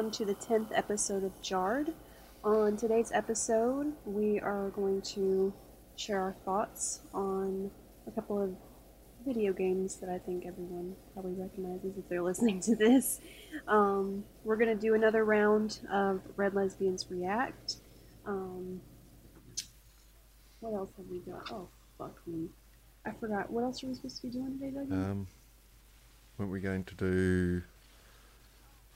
welcome to the 10th episode of Jarred. On today's episode, we are going to share our thoughts on a couple of video games that I think everyone probably recognizes if they're listening to this. Um, we're going to do another round of Red Lesbians React. Um, what else have we got? Oh, fuck me. I forgot. What else are we supposed to be doing today, Doug? Um, weren't we going to do?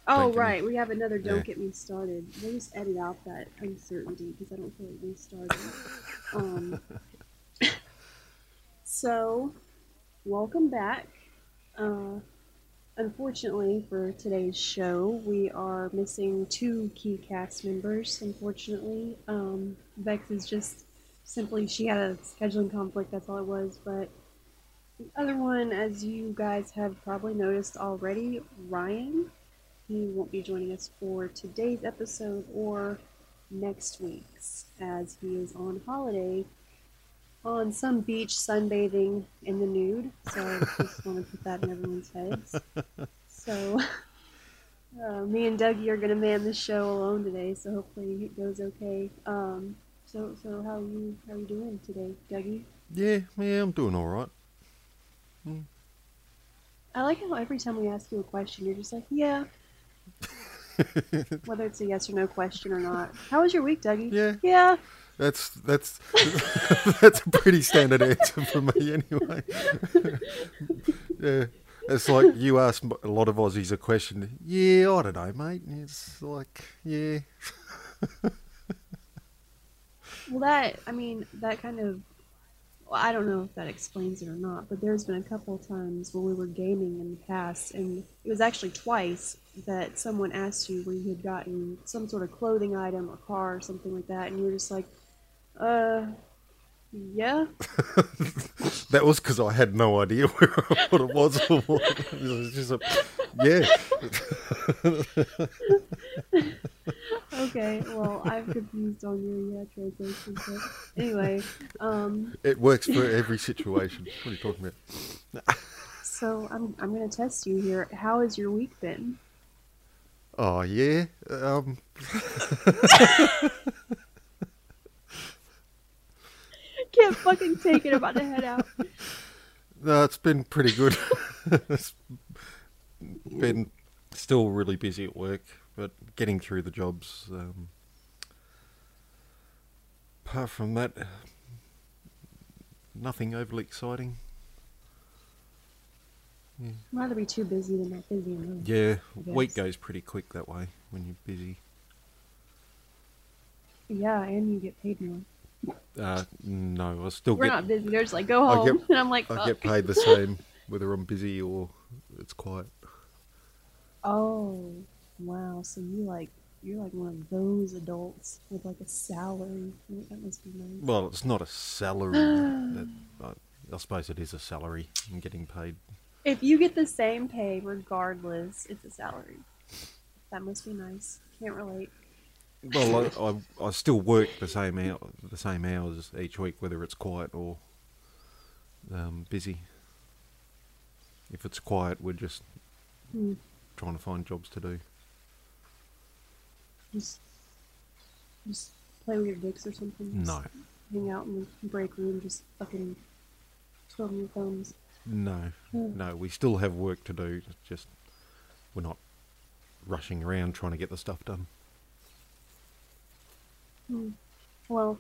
Oh, right. We have another Don't Yeah. Get Me Started. We'll just edit out that uncertainty because I don't feel like we started. um, so, welcome back. Uh, unfortunately, for today's show, we are missing two key cast members. Unfortunately, um, Bex is just simply she had a scheduling conflict. That's all it was. But the other one, as you guys have probably noticed already, Ryan. He won't be joining us for today's episode or next week's, as he is on holiday on some beach sunbathing in the nude. So I just want to put that in everyone's heads. So uh, me and Dougie are going to man the show alone today. So hopefully it goes okay. Um, so so how are you how you doing today, Dougie? Yeah, yeah, I'm doing all right. I like how every time we ask you a question, you're just like, yeah. Whether it's a yes or no question or not. How was your week, Dougie? Yeah. Yeah. That's that's that's a pretty standard answer for me anyway. yeah, it's like you ask a lot of Aussies a question. Yeah, I don't know, mate. It's like, yeah, Well, that, I mean, that kind of, well, I don't know if that explains it or not, but there's been a couple times when we were gaming in the past, and it was actually twice that someone asked you where you had gotten some sort of clothing item or car or something like that, and you were just like, uh, yeah. that was because I had no idea what it was. or what- It was just a, yeah. Okay, well, I'm confused on your yeah translation, but anyway, um, It works for every situation. What are you talking about? so I'm, I'm gonna test you here. How has your week been? Oh yeah. Um, Can't fucking take it. I'm about to head out. no, it's been pretty good. it's been still really busy at work, but getting through the jobs. Um, apart from that, nothing overly exciting. I'd rather be too busy than not busy enough. Yeah, week goes pretty quick that way when you're busy. Yeah, and you get paid more. Uh, no, I still We're get not busy. They're just like, go home. get- and I'm like, I get paid the same whether I'm busy or it's quiet. Oh, wow. So you like, you're like one of those adults with like a salary. That must be nice. Well, it's not a salary. that, I, I suppose it is a salary. I'm getting paid. If you get the same pay regardless, it's a salary. That must be nice. Can't relate. Well, I, I, I still work the same hour, the same hours each week, whether it's quiet or um, busy. If it's quiet, we're just Hmm. trying to find jobs to do. Just, just play with your dicks or something. Just No, Hang out in the break room, just fucking twiddling your thumbs. no, Hmm. no. We still have work to do. Just we're not rushing around trying to get the stuff done. Hmm. Well,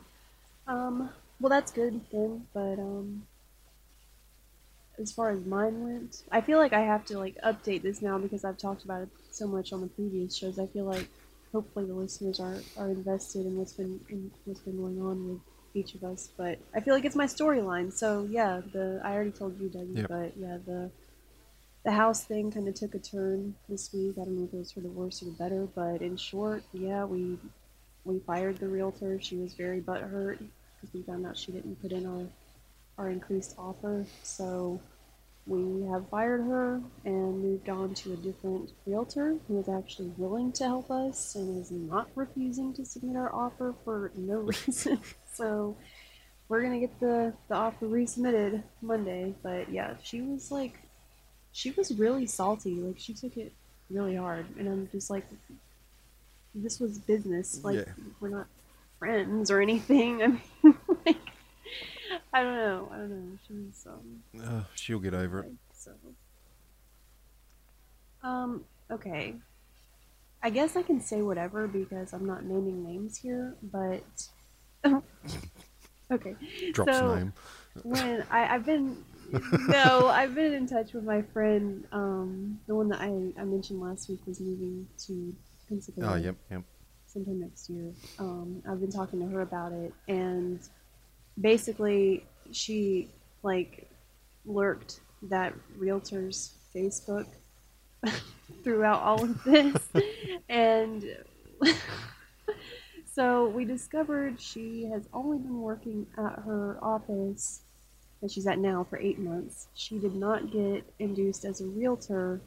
um, well that's good then. But um, as far as mine went, I feel like I have to like update this now because I've talked about it so much on the previous shows. I feel like hopefully the listeners are are invested in what's been in what's been going on with each of us. But I feel like it's my storyline. So yeah, the I already told you, Dougie, Yep. but yeah, the the house thing kind of took a turn this week. I don't know if it was for the worse or the better, but in short, yeah, we we fired the realtor. She was very butthurt because we found out she didn't put in our our increased offer. So we have fired her and moved on to a different realtor who is actually willing to help us and is not refusing to submit our offer for no reason. so we're gonna get the the offer resubmitted Monday. But yeah, she was like, she was really salty. Like she took it really hard, and I'm just like, this was business. Like Yeah. we're not friends or anything. I mean, like, I don't know. I don't know. She was um. Uh, she'll get over it. Okay, So, um, okay. I guess I can say whatever because I'm not naming names here, but okay. Drops so name. when I, I've been no, I've been in touch with my friend, um, the one that I, I mentioned last week was moving to Pennsylvania Oh, yep, yep. sometime next year. Um, I've been talking to her about it, and basically, she like lurked that realtor's Facebook throughout all of this, and so we discovered she has only been working at her office that she's at now for eight months. She did not get induced as a realtor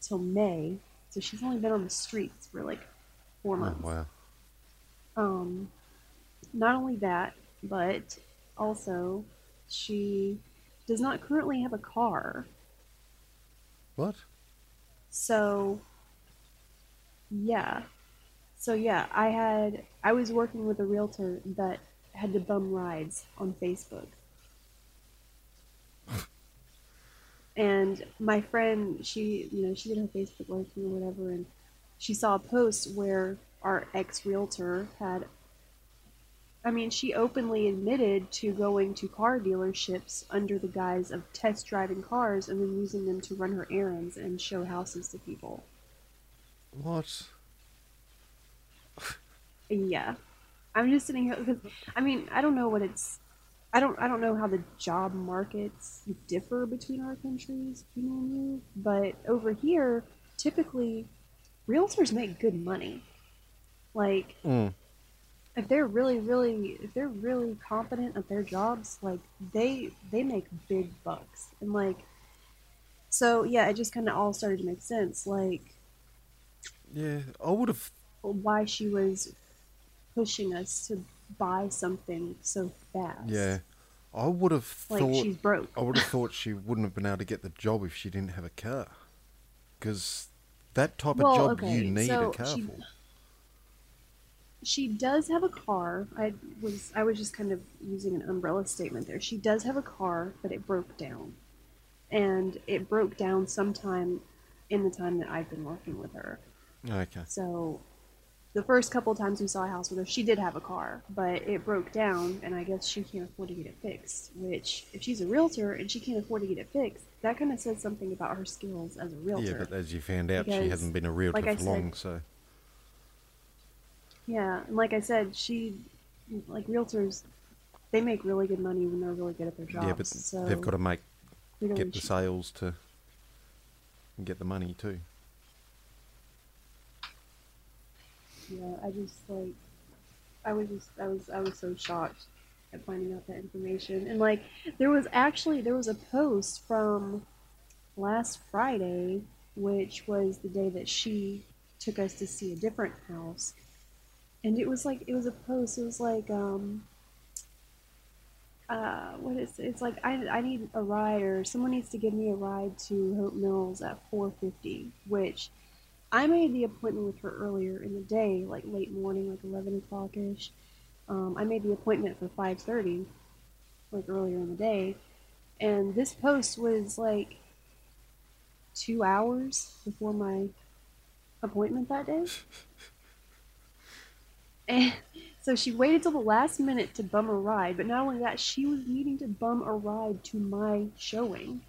till May, so she's only been on the streets for like four months. wow. Um, not only that, but also she does not currently have a car. What? So, yeah. So yeah, I had I was working with a realtor that had to bum rides on Facebook. And my friend, she, you know, she did her Facebook working or whatever and she saw a post where our ex realtor had I mean, she openly admitted to going to car dealerships under the guise of test driving cars and then using them to run her errands and show houses to people. What? Yeah, I'm just sitting here because I mean I don't know what it's. I don't I don't know how the job markets differ between our countries, between me you, but over here, typically, realtors make good money. Like Mm. if they're really really if they're really competent at their jobs like they they make big bucks and like so yeah it just kind of all started to make sense like Yeah, I would have. why she was pushing us to buy something so fast Yeah, I would have like thought. she's broke I would have thought she wouldn't have been able to get the job if she didn't have a car. Because that type Well, of job okay, you need so a car she- for. she does have a car i was i was just kind of using an umbrella statement there she does have a car but it broke down and it broke down sometime in the time that i've been working with her Okay. So the first couple times we saw a house with her, she did have a car, but it broke down, and I guess she can't afford to get it fixed. Which, if she's a realtor and she can't afford to get it fixed, that kind of says something about her skills as a realtor. Yeah, but as you found out, she hasn't been a realtor like for long, so. Yeah, and like I said, she, like realtors, they make really good money when they're really good at their jobs. yeah, but so they've got to make get the sales to get the money too. Yeah, I just like I was just I was I was so shocked at finding out that information. And like there was actually there was a post from last Friday, which was the day that she took us to see a different house. And it was like it was a post, it was like um uh, what is it? It's like I, I need a ride or someone needs to give me a ride to Hope Mills at 4:50, which I made the appointment with her earlier in the day, like late morning, like 11 o'clock ish. Um, I made the appointment for 5:30, like earlier in the day, and this post was like two hours before my appointment that day. And so she waited till the last minute to bum a ride, but not only that, she was needing to bum a ride to my showing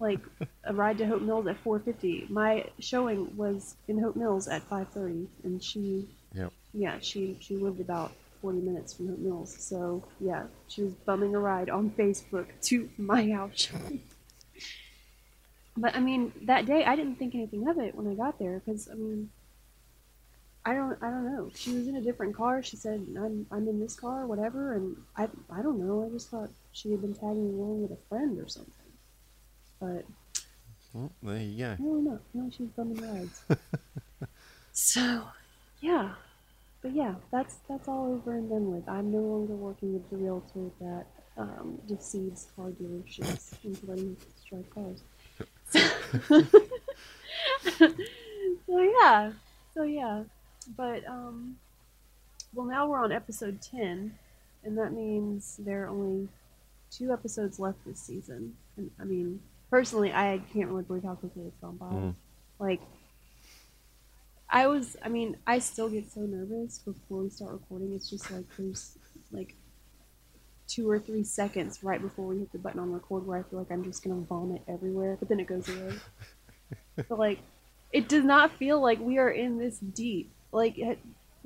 like a ride to Hope Mills at 4:50. My showing was in Hope Mills at 5:30, and she, Yep. yeah, she she lived about 40 minutes from Hope Mills. So yeah, she was bumming a ride on Facebook to my house. But I mean, that day I didn't think anything of it when I got there because I mean, I don't I don't know. She was in a different car. She said I'm I'm in this car, whatever, and I I don't know. I just thought she had been tagging along with a friend or something. But Well, there you go. I don't know. No, she's bumming rides. so, yeah. But yeah, that's that's all over and done with. I'm no longer working with the realtor that um, deceives car dealerships into letting drive cars. so yeah, so yeah, but um, well now we're on episode ten, and that means there are only two episodes left this season. And I mean, personally, I can't really believe how quickly it's gone by. Mm. Like, I was, I mean, I still get so nervous before we start recording. It's just like there's like two or three seconds right before we hit the button on record where I feel like I'm just gonna vomit everywhere, but then it goes away. but like, it does not feel like we are in this deep. Like,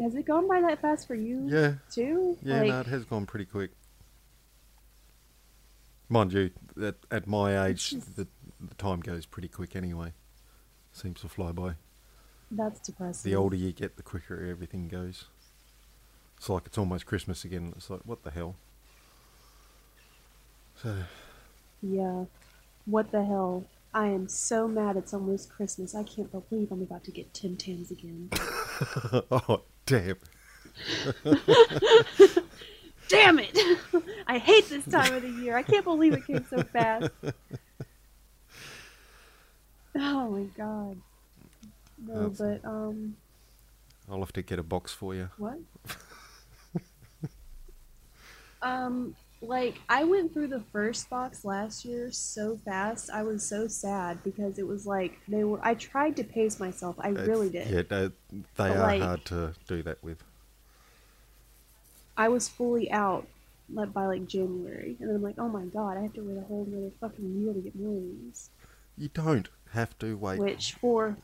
has it gone by that fast for you Yeah, too? yeah, like, no, it has gone pretty quick. Mind you, at, at my age, the, the time goes pretty quick anyway. Seems to fly by. that's depressing. The older you get, the quicker everything goes. It's like it's almost Christmas again. It's like, what the hell? So, Yeah. What the hell? I am so mad it's almost Christmas. I can't believe I'm about to get Tim Tams again. oh, damn. Damn it! I hate this time of the year. I can't believe it came so fast. Oh my god. No, That's- but um I'll have to get a box for you. what? um like I went through the first box last year so fast. I was so sad because it was like they were I tried to pace myself. I really did. Yeah, they, they are like- hard to do that with. I was fully out like by like January, and then I'm like, oh my god, I have to wait a whole another fucking year to get these. You don't have to wait. Which for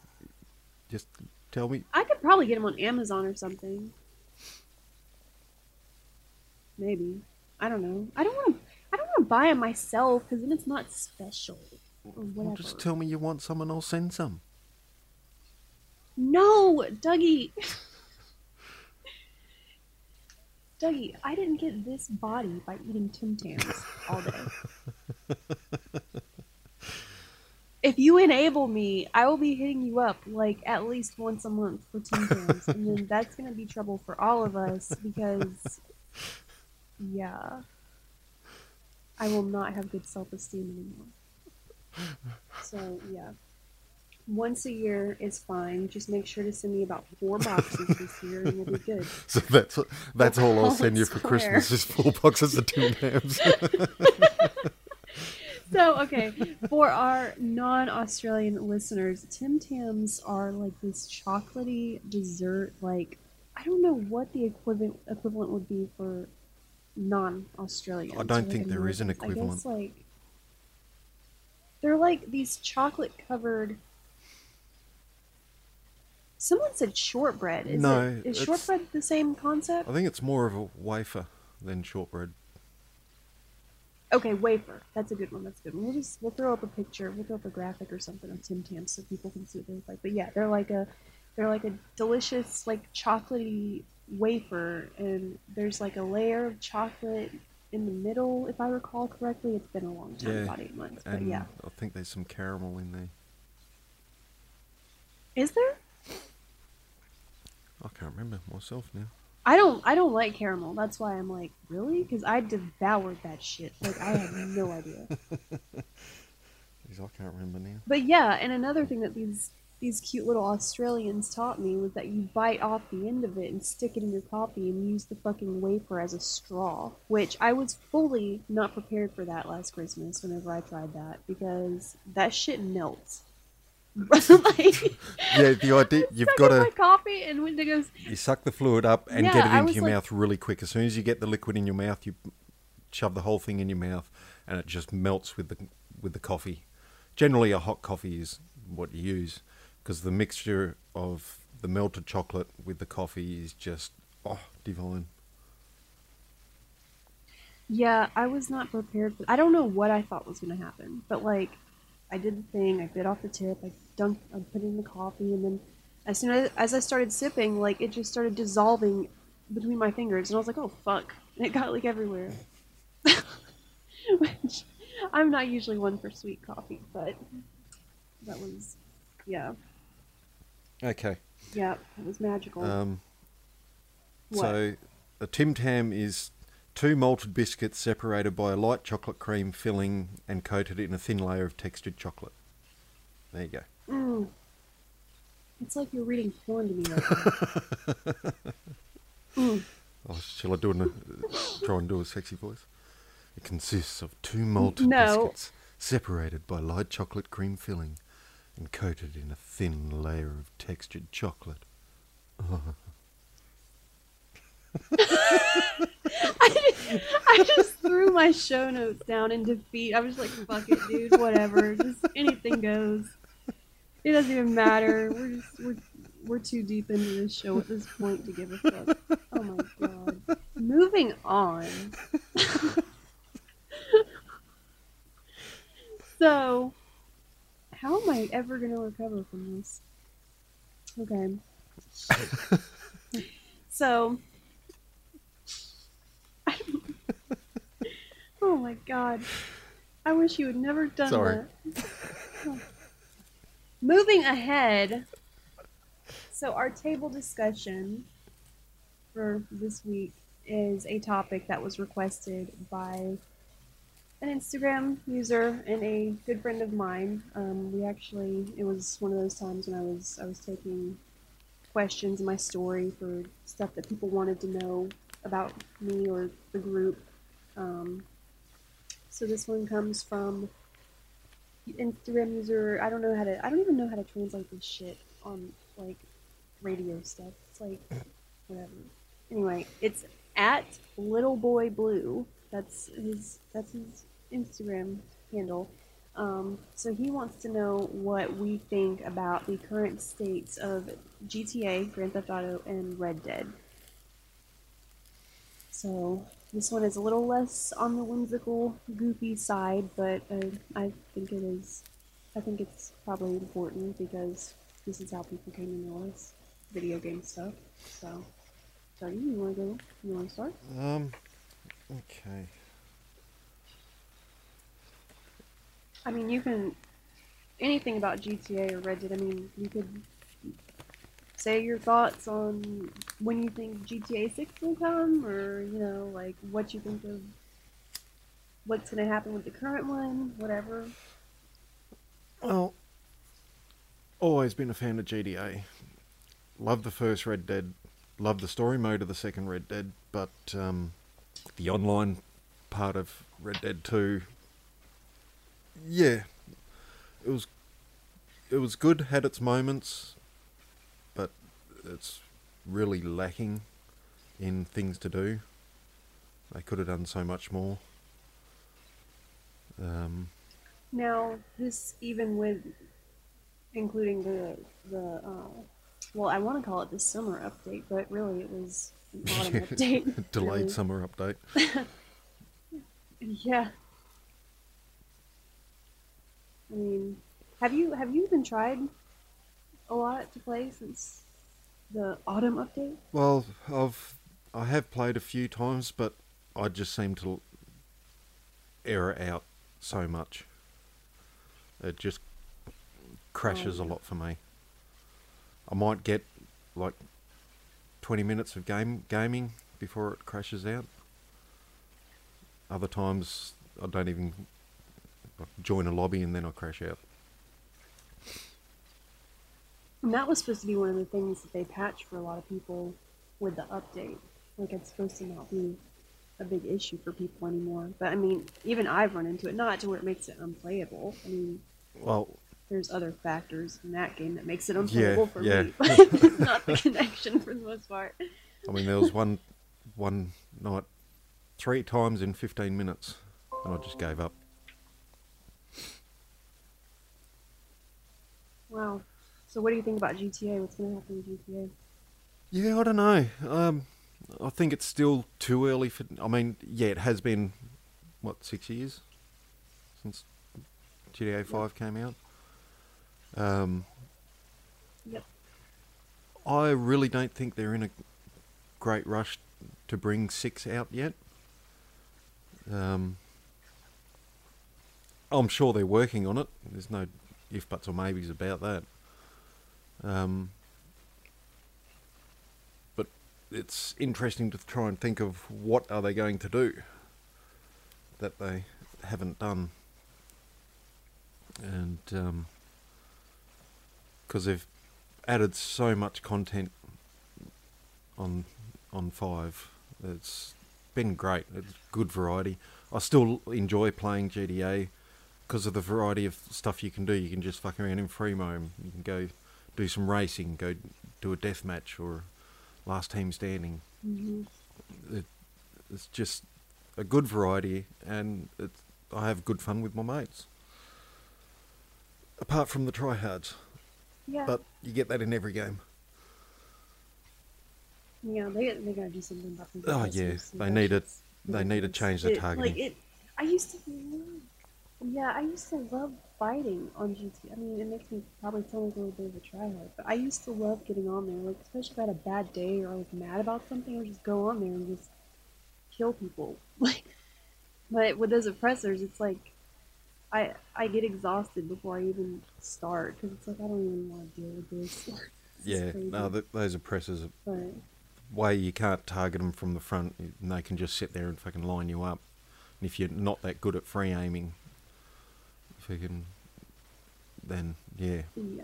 Just tell me. I could probably get them on Amazon or something. Maybe I don't know. I don't want to. I don't want to buy them myself because then it's not special Well, just tell me you want some and I'll send some. No, Dougie. Dougie, I didn't get this body by eating Tim Tams all day. if you enable me, I will be hitting you up like at least once a month for Tim Tams, and then that's gonna be trouble for all of us because, yeah, I will not have good self esteem anymore. So yeah once a year is fine. Just make sure to send me about four boxes this year, and we'll be good. So that's that's all I'll send you for Square. Christmas. Just four boxes of Tim Tams. So, okay, for our non-Australian listeners, Tim Tams are like this chocolatey dessert. Like, I don't know what the equivalent equivalent would be for non-Australians. I don't or, think there is an Americans. I equivalent. guess, like, they're like these chocolate-covered. Someone said shortbread. Is No, it, is shortbread the same concept? I think it's more of a wafer than shortbread. Okay, wafer. That's a good one. That's a good one. We'll just we'll throw up a picture. We'll throw up a graphic or something of Tim Tams so people can see what they look like. But yeah, they're like a they're like a delicious like chocolatey wafer, and there's like a layer of chocolate in the middle, if I recall correctly. It's been a long time, Yeah, about eight months. But yeah, I think there's some caramel in there. is there? I can't remember myself now. I don't I don't like caramel. That's why I'm like really because I devoured that shit. Like I had no idea. Jeez, I can't remember now. But yeah, and another thing that these these cute little Australians taught me was that you bite off the end of it and stick it in your coffee and use the fucking wafer as a straw. Which I was fully not prepared for that last Christmas whenever I tried that because that shit melts. like, Yeah, the idea you've got to my coffee and it goes you suck the fluid up and Yeah, get it into your like- mouth really quick. As soon as you get the liquid in your mouth, you shove the whole thing in your mouth, and it just melts with the with the coffee. Generally, a hot coffee is what you use because the mixture of the melted chocolate with the coffee is just oh divine. Yeah, I was not prepared for I don't know what I thought was gonna happen, but like I did the thing, I bit off the tip, I dunked I put it in the coffee and then as soon as, as I started sipping, like it just started dissolving between my fingers and I was like, Oh fuck and it got like everywhere. Which I'm not usually one for sweet coffee, but that was yeah. Okay. Yeah, it was magical. Um, What? so a Tim Tam is two malted biscuits separated by a light chocolate cream filling and coated in a thin layer of textured chocolate. There you go. Mm. It's like you're reading porn to me right mm. Oh, shall I do an, uh, try and do a sexy voice? It consists of two malted No. biscuits separated by light chocolate cream filling and coated in a thin layer of textured chocolate. I just threw my show notes down in defeat. I was like, fuck it, dude, whatever. Just anything goes. It doesn't even matter. We're just we're we're too deep into this show at this point to give a fuck. Oh my god. Moving on. so how am I ever gonna recover from this? Okay. so Oh my god. I wish you had never done Sorry. that. Moving ahead. So our table discussion for this week is a topic that was requested by an Instagram user and a good friend of mine. Um, we actually it was one of those times when I was I was taking questions in my story for stuff that people wanted to know about me or the group. Um, so this one comes from Instagram user. I don't know how to. I don't even know how to translate this shit on like radio stuff. It's like whatever. Anyway, it's at little boy blue. That's his. That's his Instagram handle. Um, so he wants to know what we think about the current states of GTA, Grand Theft Auto, and Red Dead. So this one is a little less on the whimsical, goofy side, but uh, I think it is. I think it's probably important because this is how people came to know us, video game stuff. So, sorry, you want to go? You want to start? Um, okay. I mean, you can anything about GTA or Red Dead. I mean, you could say your thoughts on when you think GTA Six will come, or you know, like what you think of what's going to happen with the current one, whatever. Well, always been a fan of GTA. Love the first Red Dead. Love the story mode of the second Red Dead, but um, the online part of Red Dead Two, yeah, it was it was good. Had its moments, it's really lacking in things to do. They could have done so much more. Um, Now, this even with including the the uh, well, I want to call it the summer update, but really it was autumn update. delayed really. summer update. Yeah. I mean, have you have you even tried a lot to play since the autumn update? Well, I've I have played a few times, but I just seem to error out so much. It just crashes Oh, a lot for me. I might get like twenty minutes of game gaming before it crashes out. Other times I don't even join a lobby and then I crash out. And that was supposed to be one of the things that they patched for a lot of people with the update. Like it's supposed to not be a big issue for people anymore. But I mean, even I've run into it, not to where it makes it unplayable. I mean, Well, there's other factors in that game that makes it unplayable for yeah. me, but it's not the connection for the most part. I mean, there was one one night, three times in fifteen minutes, and I just gave up. Wow. So what do you think about GTA? What's going to happen with GTA? Yeah, I don't know. Um, I think it's still too early for. I mean, yeah, it has been what six years since GTA Five came out. Um, Yep. I really don't think they're in a great rush to bring six out yet. Um, I'm sure they're working on it. There's no if buts or maybes about that. Um, but it's interesting to try and think of what are they going to do that they haven't done. And um, because they've added so much content on on five. It's been great. It's good variety. I still enjoy playing GTA because of the variety of stuff you can do. You can just fuck around in free roam. You can go do some racing, go do a death match or last team standing. hmm It, it's just a good variety, and it's, I have good fun with my mates. Apart from the tryhards, Yeah. but you get that in every game. yeah, they they gotta do something about Oh, yeah, they need to- shit's they need to change the It- targeting. Like it, I used to yeah, I used to love fighting on GT. I mean, it makes me probably sound like a little bit of a tryhard, but I used to love getting on there, like especially if I had a bad day or I was mad about something, I would just go on there and just kill people. Like, but with those oppressors, it's like. I, I get exhausted before I even start because it's like I don't even want to deal with this. Yeah, crazy. no, th- those oppressors, but way you can't target them from the front, and they can just sit there and fucking line you up. And if you're not that good at free aiming, then yeah, Yeah.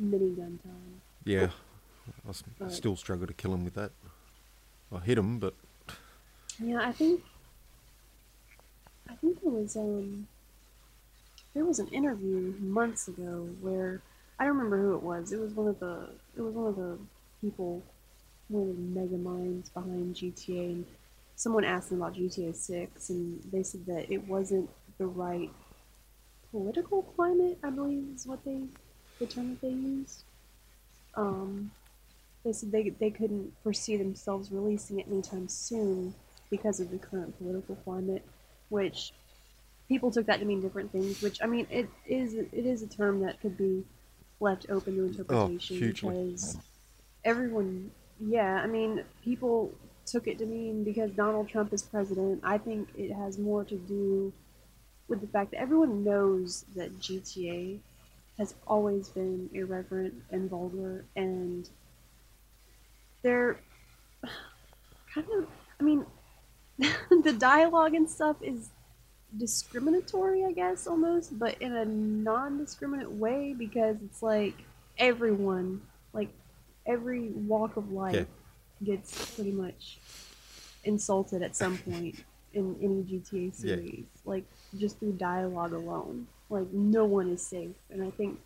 Minigun time. yeah, I still struggle to kill him with that. I hit him, but Yeah, I think. I think there was um. There was an interview months ago where I don't remember who it was. It was one of the. It was one of the people, one of the mega minds behind GTA, and someone asked them about GTA Six, and they said that it wasn't the right political climate. I believe is what they, the term that they used. Um, they said they they couldn't foresee themselves releasing it anytime soon because of the current political climate, which people took that to mean different things. Which I mean, it is it is a term that could be left open to interpretation hugely. because everyone, yeah, I mean, people took it to mean because Donald Trump is president. I think it has more to do with the fact that everyone knows that GTA has always been irreverent and vulgar and they're kind of I mean the dialogue and stuff is discriminatory, I guess, almost, but in a non-discriminate way because it's like everyone, like every walk of life, Yeah. gets pretty much insulted at some point in any GTA Yeah. series, like just through dialogue alone. Like no one is safe, and I think,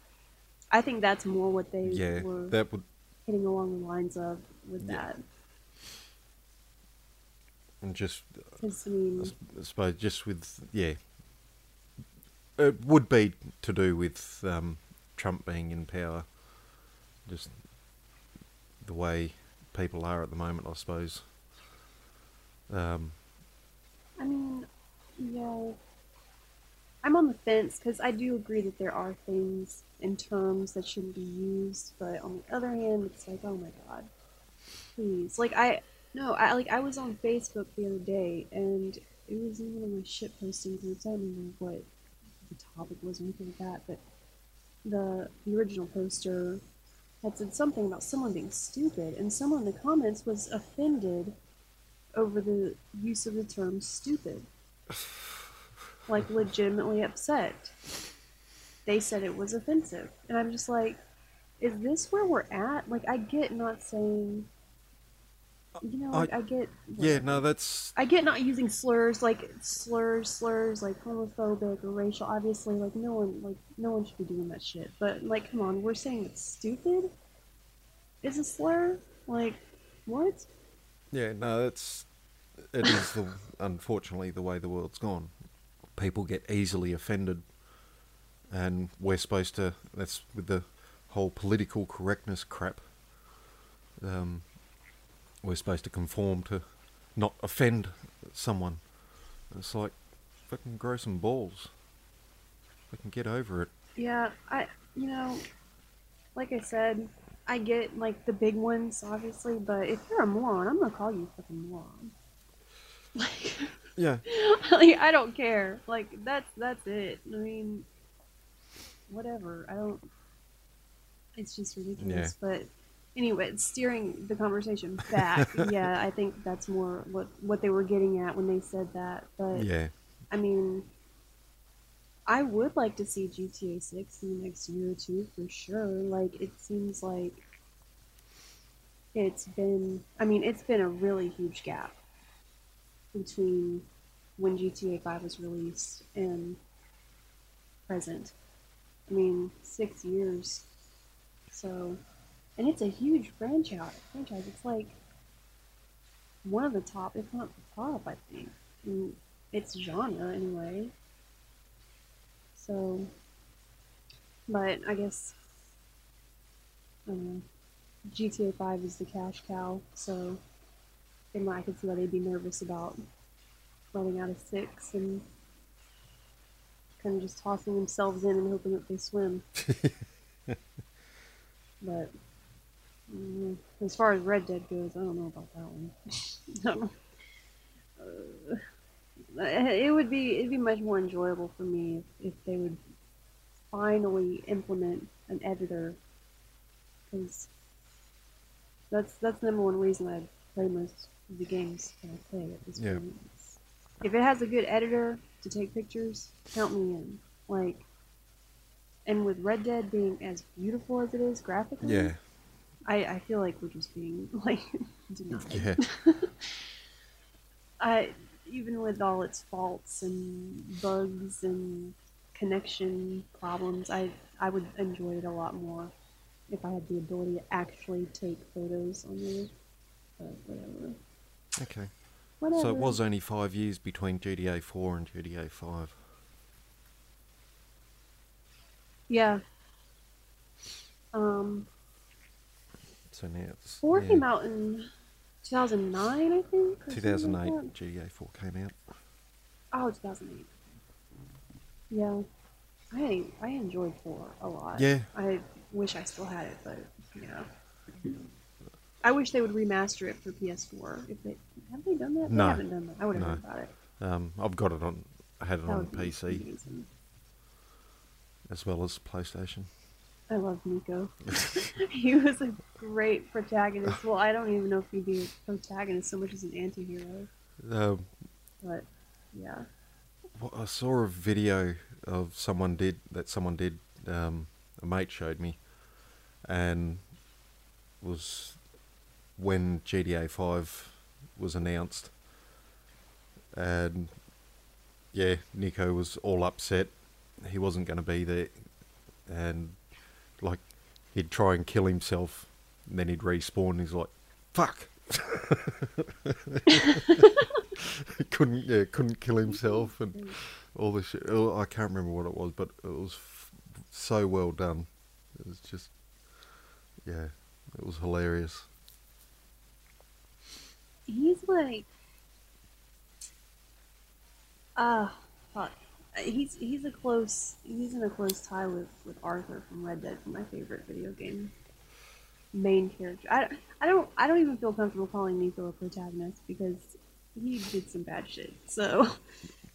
I think that's more what they yeah, were that would hitting along the lines of with Yeah. that. and just, I mean, I suppose just with yeah, it would be to do with um, Trump being in power, just the way people are at the moment. I suppose. Um, I mean, yeah. I'm on the fence because I do agree that there are things and terms that shouldn't be used, but on the other hand, it's like, oh my god, please. Like I, no, I like I was on Facebook the other day, and it was in one of my shit posting groups. I don't remember what the topic was or anything like that, but the the original poster had said something about someone being stupid, and someone in the comments was offended over the use of the term stupid. Like, legitimately upset. They said it was offensive. And I'm just like, is this where we're at? Like, I get not saying. You know, like, I- I, get. yeah, no, that's I get not using slurs like slurs, slurs like homophobic or racial. Obviously, like no one, like no one should be doing that shit. But like, come on, we're saying it's stupid. Is a slur like what? yeah, no, that's it is the unfortunately the way the world's gone. People get easily offended, and we're supposed to. That's with the whole political correctness crap. Um, we're supposed to conform to not offend someone. It's like fucking grow some balls. We can get over it. Yeah, I you know, like I said, I get like the big ones obviously, but if you're a moron, I'm gonna call you a fucking moron. Like, Yeah. like I don't care. Like that's that's it. I mean, whatever. I don't. It's just ridiculous. But anyway, steering the conversation back. yeah, I think that's more what what they were getting at when they said that. But Yeah. I mean, I would like to see GTA 6 in the next year or two for sure. Like, it seems like it's been, I mean, it's been a really huge gap between when GTA 5 was released and present. I mean, six years. So, and it's a huge franchise. Franchise. It's like one of the top, if not the top, I think. In its genre, anyway. So, but I guess um, GTA 5 is the cash cow, so and I could see why they'd be nervous about running out of six and kind of just tossing themselves in and hoping that they swim. but mm, as far as Red Dead goes, I don't know about that one. uh, it would be it'd be much more enjoyable for me if, if they would finally implement an editor because that's that's the number one reason I play most the games that I play at this Yeah. point. If it has a good editor to take pictures, count me in. Like, and with Red Dead being as beautiful as it is graphically, Yeah, I, I feel like we're just being like denied. yeah, I even with all its faults and bugs and connection problems, I I would enjoy it a lot more if I had the ability to actually take photos on there. But whatever. Okay. Whatever. So it was only five years between GTA 4 and GTA 5. Yeah. Um, So now it's four yeah, came out in 2009, I think. or something like 2008. that. GTA 4 came out. Oh, 2008. Yeah. I I enjoyed four a lot. Yeah. I wish I still had it, but yeah. I wish they would remaster it for PS4. If they have they done that? No. They haven't done that. I would have No. heard about it. Um, I've got it on. I had it That on PC amazing. as well as PlayStation. I love Niko. he was a great protagonist. Well, I don't even know if he'd be a protagonist so much as an anti-hero. Um, But yeah. Well, I saw a video of someone did that someone did. Um, a mate showed me, and was when GTA Five was announced, and yeah, Niko was all upset. He wasn't going to be there, and like he'd try and kill himself, and then he'd respawn. He's like, "Fuck." couldn't yeah couldn't kill himself and all this shit. Oh, I can't remember what it was, but it was f- so well done. It was just, yeah, it was hilarious. He's like, ah, fuck. He's he's a close he's in a close tie with with Arthur from Red Dead, my favorite video game main character. I, I don't I don't even feel comfortable calling Niko a protagonist because he did some bad shit. So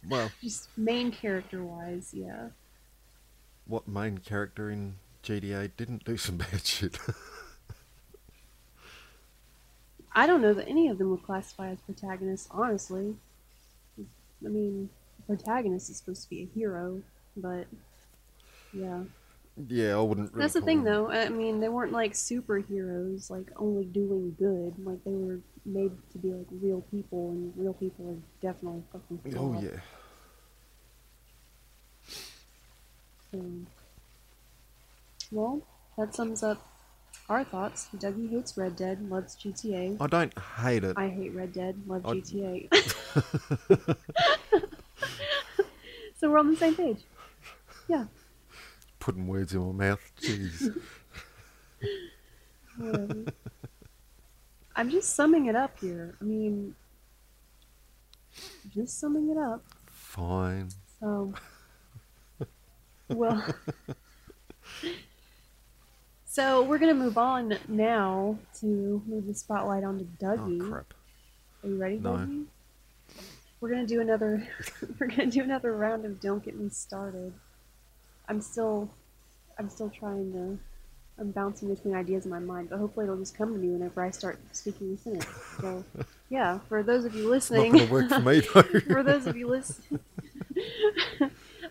Well, just main character wise, yeah. what main character in GTA didn't do some bad shit? I don't know that any of them would classify as protagonists, honestly. I mean, the protagonist is supposed to be a hero, but yeah. yeah, I wouldn't. Really That's the thing, them- though. I mean, they weren't like superheroes, like only doing good. Like they were made to be like real people, and real people are definitely fucking. Oh yeah, So, well, that sums up our thoughts. Dougie hates Red Dead, loves GTA. I don't hate it. I hate Red Dead, love I- GTA. so we're on the same page. Yeah. Putting words in my mouth. Jeez. Whatever. Um, I'm just summing it up here. I mean, just summing it up. Fine. So, well, so we're gonna move on now to move the spotlight onto Dougie. Oh Dougie. crap. Are you ready, No. Dougie? We're gonna do another. we're gonna do another round of Don't Get Me Started. I'm still, I'm still trying to. I'm bouncing between ideas in my mind, but hopefully it'll just come to me whenever I start speaking the sentence. So, yeah, for those of you listening, for me for those of you listening,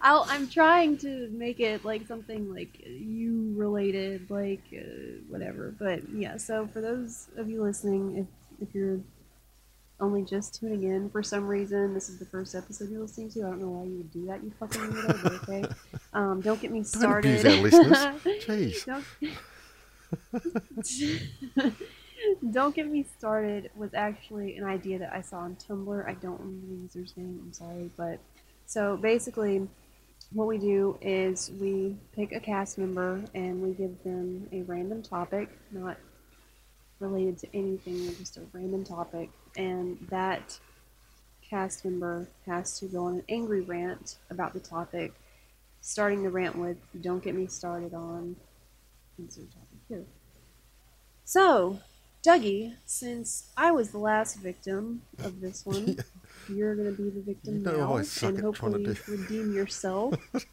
I'll, I'm trying to make it like something like you related, like uh, whatever. But yeah, so for those of you listening, if if you're only just tuning in for some reason, this is the first episode you're listening to. I don't know why you would do that, you fucking weirdo. But okay, um, don't get me started. Don't abuse our listeners. Jeez. Don't, don't get me started was actually an idea that I saw on Tumblr. I don't remember the user's name. I'm sorry, but so basically, what we do is we pick a cast member and we give them a random topic, not related to anything, just a random topic, and that cast member has to go on an angry rant about the topic, starting the rant with "Don't get me started on." insert topic here. So, Dougie, since I was the last victim of this one, you're gonna be the victim You know now, I suck and to hopefully redeem yourself.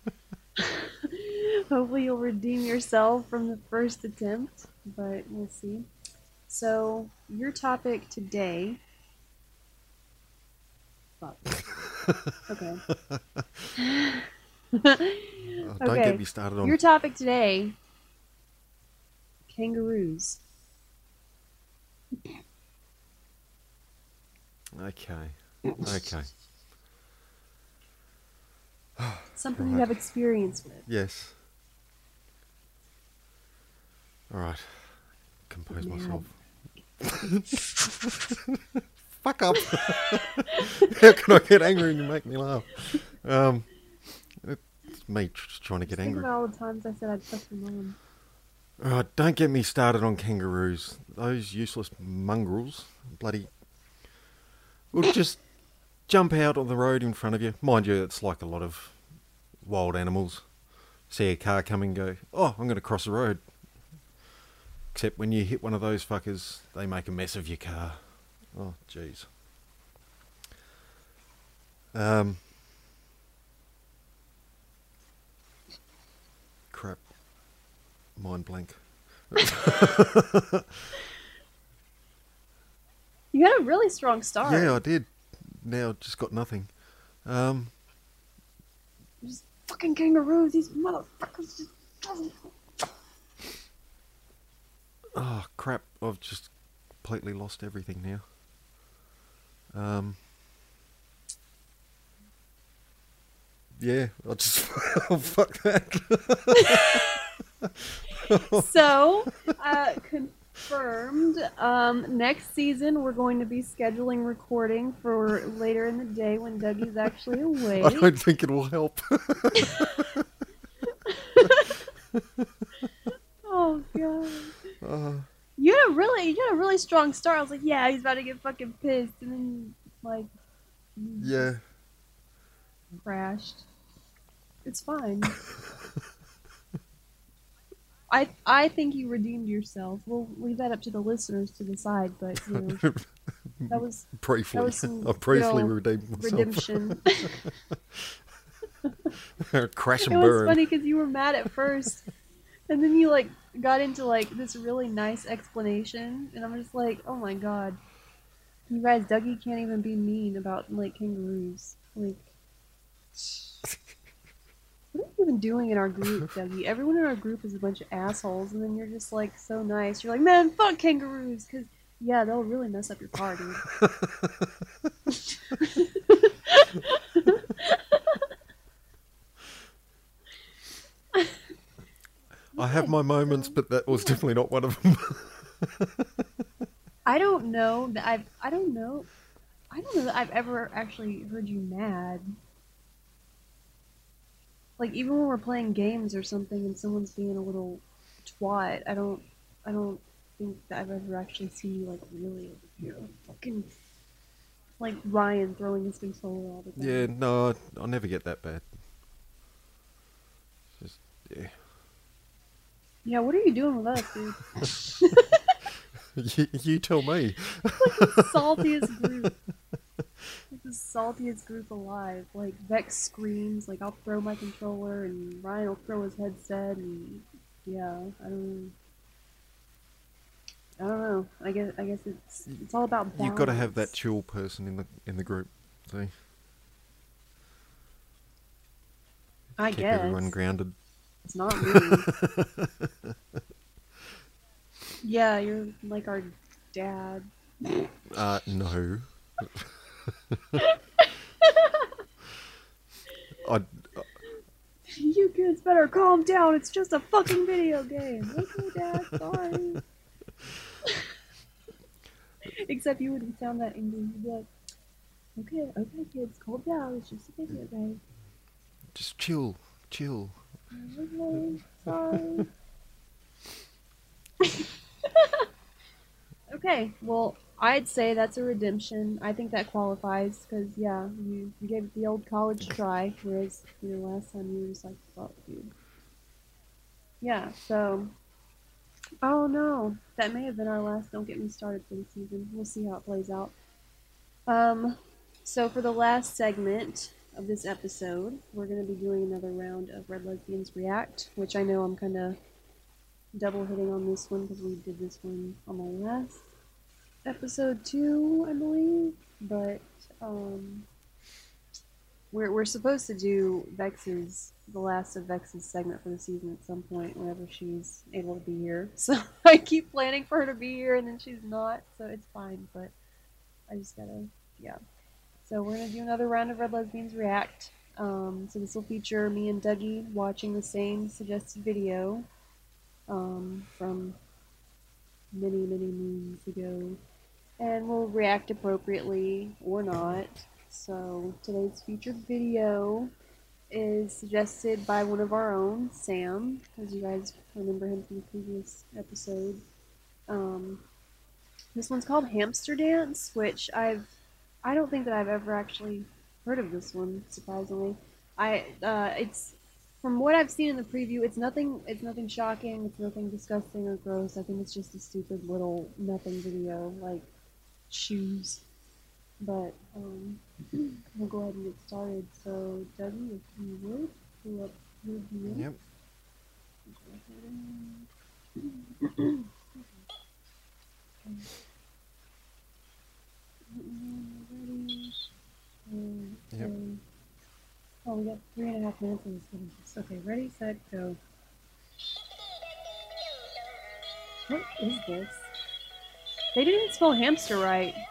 hopefully, you'll redeem yourself from the first attempt, but we'll see. So, your topic today. Fuck. Okay. Oh, don't Okay. get me started on. Your topic today kangaroos. Okay. Okay. Something you have experience with. Yes. All right. Compose Mad. myself. Fuck up. How can I get angry and you make me laugh? Um, it's me just trying to get Think angry. all the times I said I'd fuck your right, don't get me started on kangaroos. Those useless mongrels, bloody, will just jump out on the road in front of you. Mind you, it's like a lot of wild animals. See a car coming, go, oh, I'm going to cross the road. Except when you hit one of those fuckers, they make a mess of your car. Oh, jeez. Um. Crap. Mind blank. You had a really strong start. Yeah, I did. Now just got nothing. Um, Just fucking kangaroos, these motherfuckers. Just... oh crap! I've just completely lost everything now. Um, yeah, I just oh, fuck that. so, uh, confirmed. Um, next season, we're going to be scheduling recording for later in the day when Dougie's actually awake. I don't think it will help. Oh god. Uh, You had a really, you had a really strong start. I was like, yeah, he's about to get fucking pissed, and then like, yeah, crashed. It's fine. I I think you redeemed yourself. We'll leave that up to the listeners to decide, but you know, that was briefly. That was some I briefly real redeemed myself. redemption. Crash and it and was funny because you were mad at first, and then you like got into like this really nice explanation, and I'm just like, oh my god, you guys, Dougie can't even be mean about like kangaroos. Like, what are you even doing in our group, Dougie? Everyone in our group is a bunch of assholes, and then you're just like so nice. You're like, man, fuck kangaroos, because yeah, they'll really mess up your party. I have my moments, but that was definitely not one of them. I don't know I've I don't know I don't know that I've ever actually heard you mad. Like even when we're playing games or something and someone's being a little twat, I don't I don't think that I've ever actually seen you like really you know, fucking like Ryan throwing his controller all the time. yeah, no, I'll never get that bad. Just, yeah. Yeah, what are you doing with us, dude? You, you tell me. Like the saltiest group alive. Like Vex screams, like I'll throw my controller and Ryan will throw his headset and yeah, I don't I don't know. I guess I guess it's it's all about balance. You've got to have that chill person in the in the group. See, I keep guess everyone grounded. it's not me. yeah, you're like our dad. Uh, no. I, You kids better calm down. It's just a fucking video game. Okay, Dad. Sorry. Except you wouldn't sound that angry. You'd be like, "Okay, okay, kids, calm down. It's just a video game." just chill, chill. Okay, sorry. okay, well, I'd say that's a redemption. I think that qualifies because yeah, you, you gave it the old college try, whereas you know last time you were just like, "Fuck, dude." Yeah, so. Oh no, that may have been our last. Don't get me started for the season. We'll see how it plays out. Um, so for the last segment of this episode, we're going to be doing another round of Red Lesbians React, which I know I'm kind of double hitting on this one because we did this one on the last episode two, I believe. But um, we're we're supposed to do Vex's the last of Vex's segment for the season at some point whenever she's able to be here. So I keep planning for her to be here and then she's not, so it's fine. But I just gotta yeah. So we're gonna do another round of Red Lesbians React. Um, so this will feature me and Dougie watching the same suggested video um, from many many moons ago, and we'll react appropriately or not. So today's featured video is suggested by one of our own, Sam, as you guys remember him from the previous episode. Um, this one's called Hamster Dance, which I've I don't think that I've ever actually heard of this one. Surprisingly, I uh, it's from what I've seen in the preview. It's nothing. It's nothing shocking. It's nothing disgusting or gross. I think it's just a stupid little nothing video like shoes. But um, we'll go ahead and get started. So, Dougie, if you would pull up your video. Yep. Yep. Oh, we got three and a half minutes in this. Okay, ready, set, go. What is this? They didn't spell hamster right.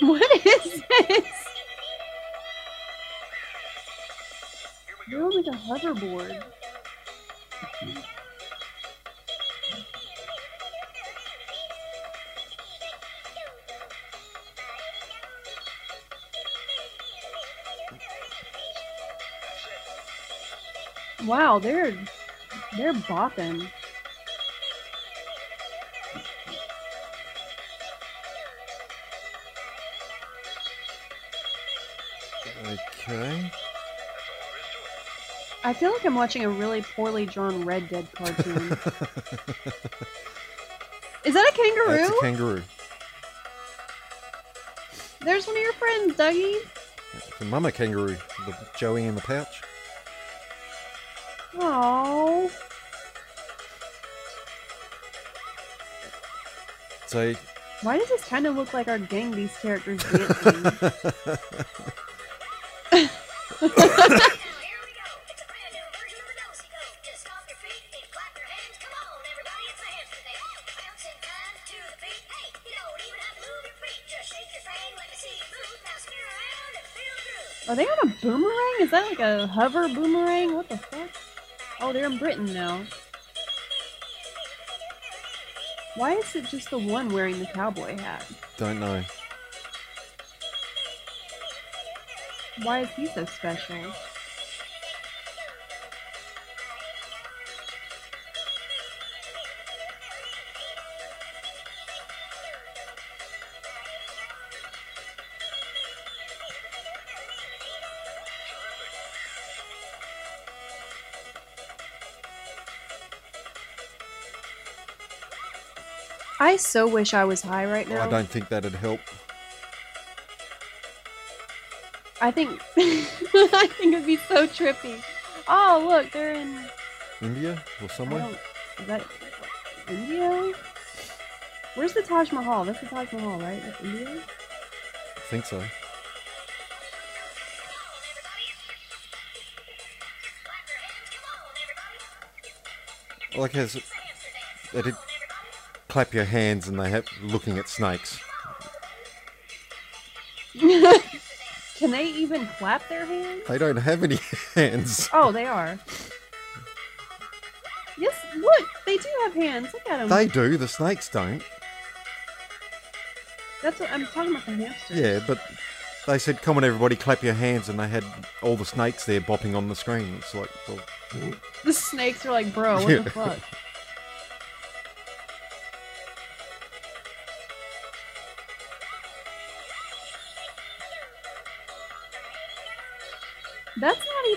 What is this? On like a hoverboard. Wow, they're they're bopping. Okay. I feel like I'm watching a really poorly drawn Red Dead cartoon. Is that a kangaroo? That's a kangaroo. There's one of your friends, Dougie. The mama kangaroo. The Joey in the pouch. Oh, So why does this kind of look like our Gang these characters dancing? Here. It's a brand new version of the do-si-do. Just stomp your feet and clap your hands. Come on, everybody, it's a hamster dance. Bounce in time to the beat. Hey, you don't even have to move your feet. Just shake your frame, let me see you move. Now spin around and feel the groove. Are they on a boomerang? Is that like a hover boomerang? What the fuck? Oh, they're in Britain now. Why is it just the one wearing the cowboy hat? don't know. Why is he so special? I so wish I was high right oh, now. I don't think that'd help. I think I think it'd be so trippy. Oh, look, they're in. India or I somewhere. is that India? Where's the Taj Mahal? That's the Taj Mahal, right? That's India. think so. Come on, everybody. Clap your hands. Come on, everybody. Like as It's a hamster they did Come on, everybody. Clap your hands and they have looking at snakes. Can they even clap their hands? They don't have any hands. Oh, they are. Yes, look, they do have hands. Look at them. They do. The snakes don't. That's what I'm talking about the hamsters. Yeah, but they said, "Come on, everybody, clap your hands," and they had all the snakes there bopping on the screen. It's like, well, The snakes are like, bro, what Yeah. the fuck?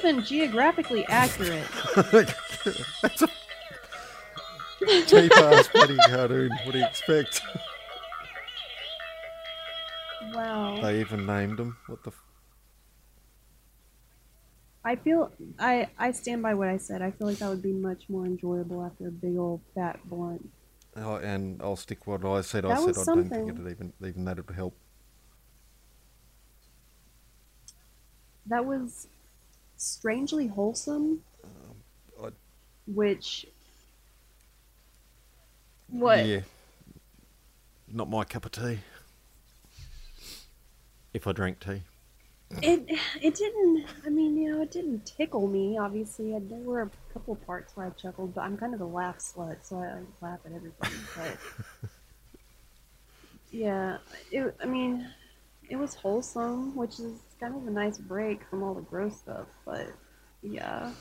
Even geographically accurate. that's a bloody cartoon. What do you expect? Wow. They even named them. What the? F- I feel I I stand by what I said. I feel like that would be much more enjoyable after a big old fat blunt. oh, and I'll stick what I said. I said I don't think it'd even even that would help. That was strangely wholesome, I, which what Yeah. Not my cup of tea. If I drank tea. it it didn't. I mean, you know, it didn't tickle me. Obviously, there were a couple parts where I chuckled, but I'm kind of a laugh slut, so I, I laugh at everything. But yeah, it. I mean, it was wholesome, which is kind of a nice break from all the gross stuff. But yeah,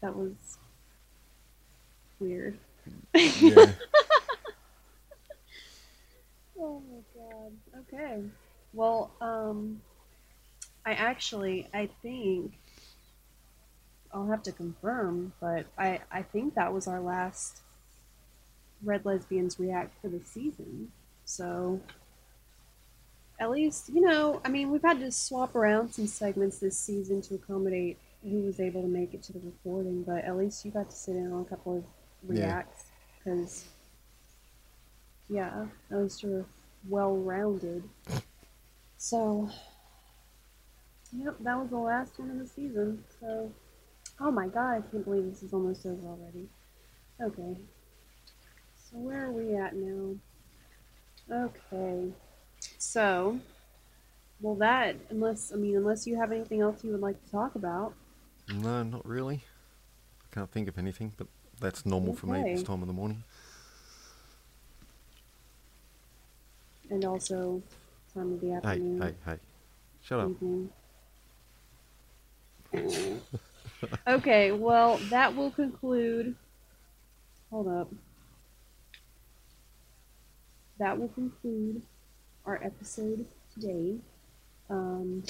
that was weird. Yeah. Oh my god. Okay. Well, um, I actually, I think, I'll have to confirm, but I, I think that was our last Red Lesbians React for the season. So, at least, you know, I mean, we've had to swap around some segments this season to accommodate who was able to make it to the recording, but at least you got to sit in on a couple of reacts because yeah, those are well rounded. So, yep, that was the last one of the season. So, oh my god, I can't believe this is almost over already. Okay, so where are we at now? Okay, so, well, that, unless, I mean, unless you have anything else you would like to talk about, No, not really. I can't think of anything, but that's normal for me this time of the morning. and also time of the Hey, afternoon. hey, hey. Shut up. okay, well, that will conclude. Hold up. That will conclude our episode today. Um,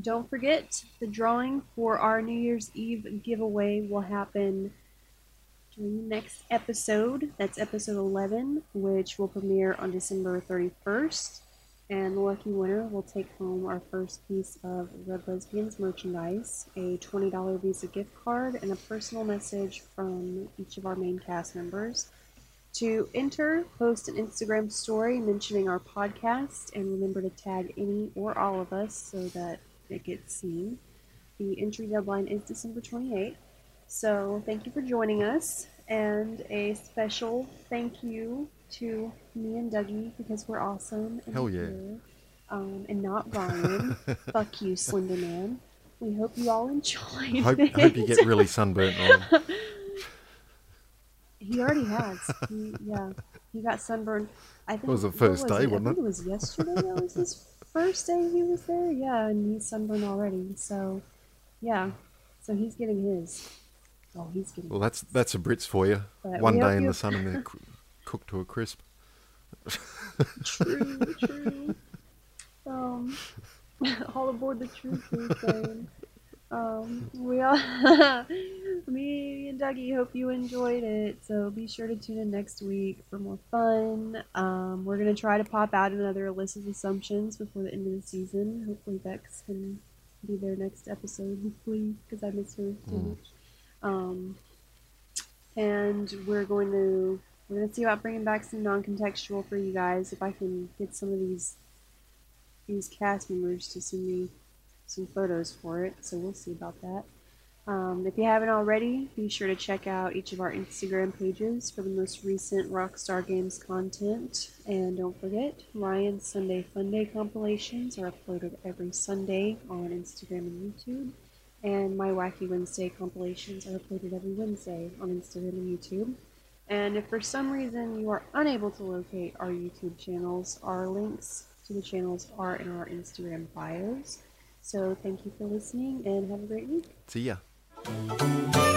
don't forget, the drawing for our New Year's Eve giveaway will happen during the next episode. That's episode 11, which will premiere on December 31st and the lucky winner will take home our first piece of Red Lesbians merchandise, a $20 Visa gift card, and a personal message from each of our main cast members. To enter, post an Instagram story mentioning our podcast, and remember to tag any or all of us so that it gets seen. The entry deadline is December 28th. So thank you for joining us, and a special thank you to me and Dougie because we're awesome. And Hell yeah. here, Um, and not Brian. Fuck you, Slender Man. We hope you all enjoyed Hope, hope you get really sunburnt on. He already has. He, yeah, he got sunburned. I think was the first was day, it? wasn't I it? think it was yesterday. that was his first day he was there. Yeah, and he's sunburned already. So, yeah, so he's getting his. Oh, he's getting. Well, that's that's a Brits for you. But One day in you- the sun and they're cooked to a crisp. True, true. Um, all aboard the true true train. Um, we all, me and Dougie hope you enjoyed it. So be sure to tune in next week for more fun. Um, we're gonna try to pop out another Alyssa's assumptions before the end of the season. Hopefully Vex can be there next episode, hopefully, because I miss her so Mm. much. Um, and we're going to we're gonna see about bringing back some non-contextual for you guys. If I can get some of these these cast members to send me some photos for it, so we'll see about that. Um, if you haven't already, be sure to check out each of our Instagram pages for the most recent Rockstar Games content. And don't forget, Ryan's Sunday Funday compilations are uploaded every Sunday on Instagram and YouTube. And my Wacky Wednesday compilations are uploaded every Wednesday on Instagram and YouTube. And if for some reason you are unable to locate our YouTube channels, our links to the channels are in our Instagram bios. So thank you for listening and have a great week. See ya.